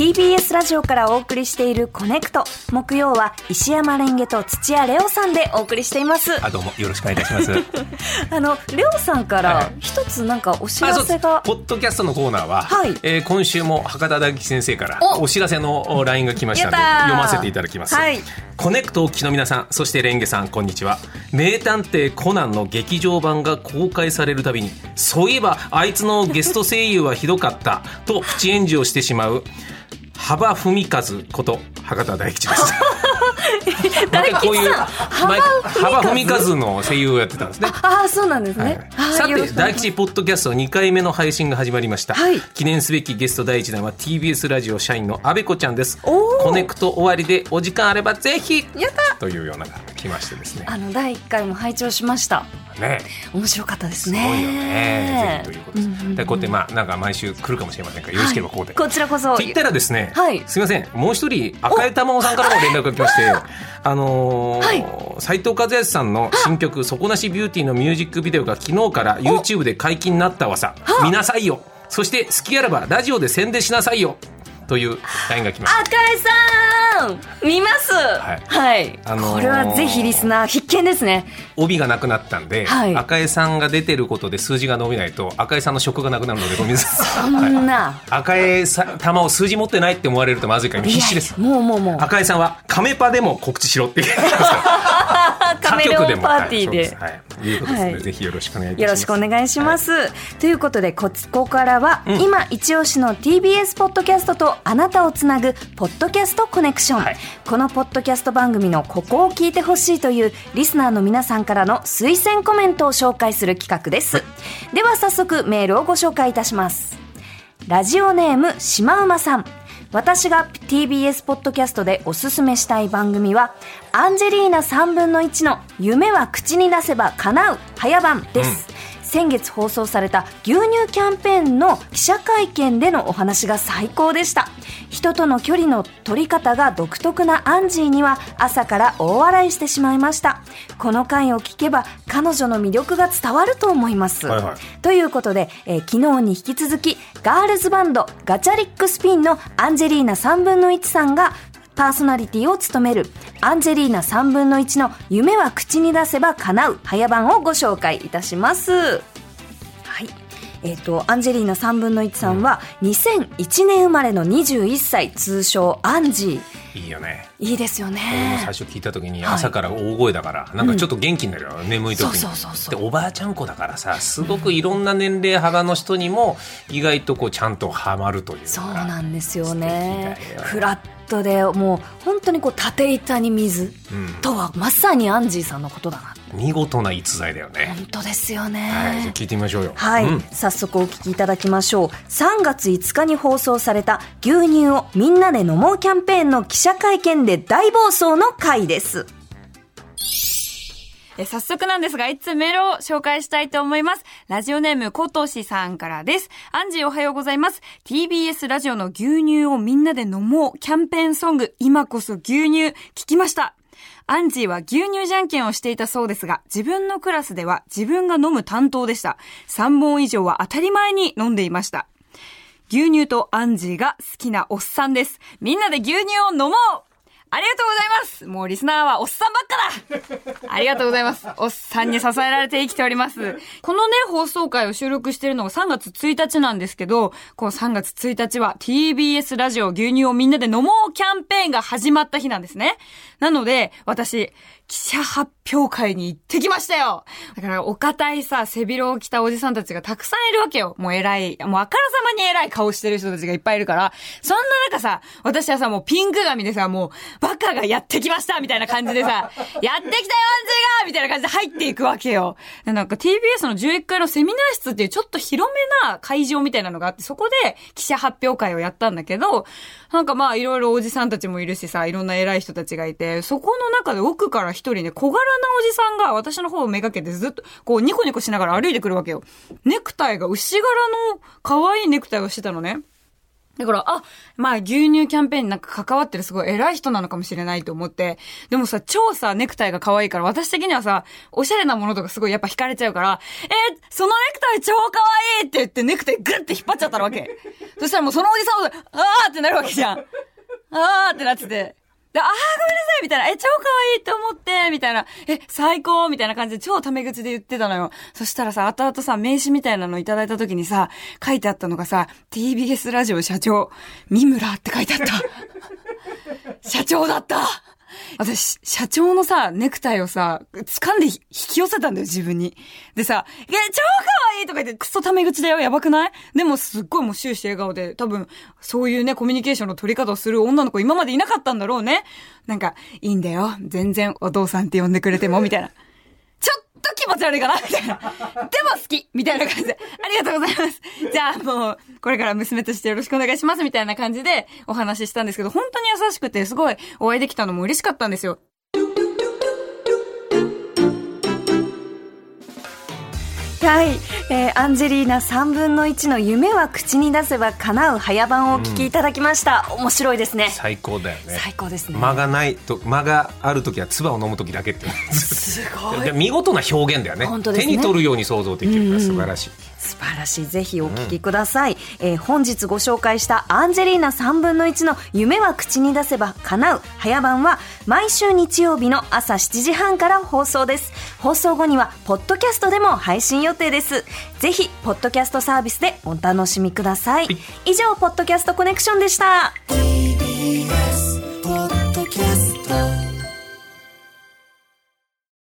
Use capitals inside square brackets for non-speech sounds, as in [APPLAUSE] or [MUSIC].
TBS ラジオからお送りしているこねくと。木曜は石山蓮華と土屋礼央さんでお送りしています。あ、どうもよろしくお願いいたします。[LAUGHS] あの、礼央さんから一つなんかお知らせが。ポッドキャストのコーナーは、はいえー、今週も博多大吉先生からお知らせの LINE が来ましたので読ませていただきます。はい、こねくとお聞きの皆さん、そして蓮華さん、こんにちは。名探偵コナンの劇場版が公開されるたびに、そういえばあいつのゲスト声優はひどかったとプチ炎上してしまう。幅文和こと博多大吉です。大吉さん、幅文和の声優をやってたんですね。ああ、そうなんですね。はい、さて、大吉ポッドキャスト2回目の配信が始まりました。はい、記念すべきゲスト第一弾は TBS ラジオ社員の阿部子ちゃんです。コネクト終わりでお時間あればぜひやったというような来ましてですね。あの第1回も拝聴しました。ね、面白かったですね。すごいよね。ということです。うんうんうん、でこうやってまあなんか毎週来るかもしれませんからよろしければこうで、はい、こちらこそ。って言ったらですね、はい、すみませんもう一人赤江玉緒さんからも連絡が来まして、[LAUGHS] あの斎、はい、藤和義さんの新曲底なしビューティーのミュージックビデオが昨日から YouTube で解禁になったわさ見なさいよ。そして好きあらばラジオで宣伝しなさいよという LINE が来ました赤井さん見ます。はい、はい、あのー、これはぜひリスナー必見ですね。帯がなくなったんで、はい、赤江さんが出てることで数字が伸びないと赤江さんの職がなくなるのでごめんなさい。そんな、はい、赤江さん玉を数字持ってないって思われるとまずいから必死です。もうもうもう。赤江さんはカメパでも告知しろって言ってカメレオンパーティーで。はい。いうことですね、ぜひよろしくお願いします。よろしくお願いします。ということで、ここからは、今一押しの TBS ポッドキャストとあなたをつなぐ、ポッドキャストコネクション。このポッドキャスト番組のここを聞いてほしいという、リスナーの皆さんからの推薦コメントを紹介する企画です。では早速、メールをご紹介いたします。ラジオネーム、しまうまさん。私が TBS ポッドキャストでおすすめしたい番組は、アンジェリーナ3分の1の夢は口に出せば叶う早番です。うん先月放送された牛乳キャンペーンの記者会見でのお話が最高でした。人との距離の取り方が独特なアンジーには朝から大笑いしてしまいました。この回を聞けば彼女の魅力が伝わると思います、はいはい、ということで、えー、昨日に引き続きガールズバンドガチャリックスピンのアンジェリーナ3分の1さんがパーソナリティを務めるアンジェリーナ3分の1の夢は口に出せば叶う早番をご紹介いたします。はい。えっ、ー、と、アンジェリーナ3分の1さんは2001年生まれの21歳、通称アンジー。いいよね。いいですよね。最初聞いた時に朝から大声だから、はい、なんかちょっと元気になるよ、うん、眠い時に。そうそうそうで、おばあちゃん子だからさ、すごくいろんな年齢幅の人にも意外とこうちゃんとハマるというそうなんですよね。フラットでもう本当にこう縦板に水。とはまさにアンジーさんのことだな、うん、見事な逸材だよね。本当ですよね、はい、聞いてみましょうよ。はい、うん、早速お聞きいただきましょう。3月5日に放送された牛乳をみんなで飲もうキャンペーンの記者会見で大暴走の回ですえ早速なんですが、いつメールを紹介したいと思います。ラジオネーム、コトシさんからです。アンジーおはようございます。TBS ラジオの牛乳をみんなで飲もうキャンペーンソング、今こそ牛乳、聞きました。アンジーは牛乳じゃんけんをしていたそうですが、自分のクラスでは自分が飲む担当でした。3本以上は当たり前に飲んでいました。牛乳とアンジーが好きなおっさんです。みんなで牛乳を飲もうありがとうございますもうリスナーはおっさんばっかだ [LAUGHS] ありがとうございますおっさんに支えられて生きております。このね、放送回を収録しているのが3月1日なんですけど、この3月1日は TBS ラジオ牛乳をみんなで飲もうキャンペーンが始まった日なんですね。なので、私、記者発表会に行ってきましたよだから、お堅いさ、背広を着たおじさんたちがたくさんいるわけよ。もう偉い、もうあからさまに偉い顔してる人たちがいっぱいいるから、そんな中さ、私はさ、もうピンク髪でさ、もう、バカがやってきましたみたいな感じでさ、[LAUGHS] やってきたよ、アンジーがみたいな感じで入っていくわけよ。なんか TBS の11階のセミナー室っていうちょっと広めな会場みたいなのがあって、そこで記者発表会をやったんだけど、なんかまあいろいろおじさんたちもいるしさ、いろんな偉い人たちがいて、そこの中で奥から一人ね、小柄なおじさんが私の方をめがけてずっと、こうニコニコしながら歩いてくるわけよ。ネクタイが牛柄の可愛いネクタイをしてたのね。だから、あ、まあ牛乳キャンペーンになんか関わってるすごい偉い人なのかもしれないと思って。でもさ、超さ、ネクタイが可愛いから、私的にはさ、おしゃれなものとかすごいやっぱ惹かれちゃうから、えー、そのネクタイ超可愛いって言ってネクタイグッて引っ張っちゃったわけ。そしたらもうそのおじさんを、あーってなるわけじゃん。あーってなってて。で、ああ、ごめんなさいみたいな。え、超可愛いって思ってみたいな。え、最高みたいな感じで超タメ口で言ってたのよ。そしたらさ、後々さ、名刺みたいなのいただいた時にさ、書いてあったのがさ、TBS ラジオ社長、三村って書いてあった。[LAUGHS] 社長だった [LAUGHS] 私、社長のさ、ネクタイをさ、掴んで引き寄せたんだよ、自分に。でさ、え、超可愛いとか言ってクソタメ口だよ、やばくない？でもすっごいもう終始笑顔で、多分、そういうね、コミュニケーションの取り方をする女の子今までいなかったんだろうね。なんか、いいんだよ。全然お父さんって呼んでくれても、みたいな。と気持ち悪いかなみたいな。[LAUGHS] でも好きみたいな感じで。ありがとうございます。じゃあもう、これから娘としてよろしくお願いしますみたいな感じでお話ししたんですけど、本当に優しくてすごいお会いできたのも嬉しかったんですよ。はい、えー、アンジェリーナ3分の1の夢は口に出せば叶う早番をお聞きいただきました、うん、面白いですね。最高だよね。最高ですね。間がないと間がある時は唾を飲む時だけって。すごい。見事な表現だよね、ね、手に取るように想像できるから素晴らしい、うん素晴らしい。ぜひお聞きください。うん、えー、本日ご紹介したアンジェリーナ3分の1の夢は口に出せば叶う早番は毎週日曜日の朝7時半から放送です。放送後にはポッドキャストでも配信予定です。ぜひ、ポッドキャストサービスでお楽しみください。以上、ポッドキャストコネクションでした。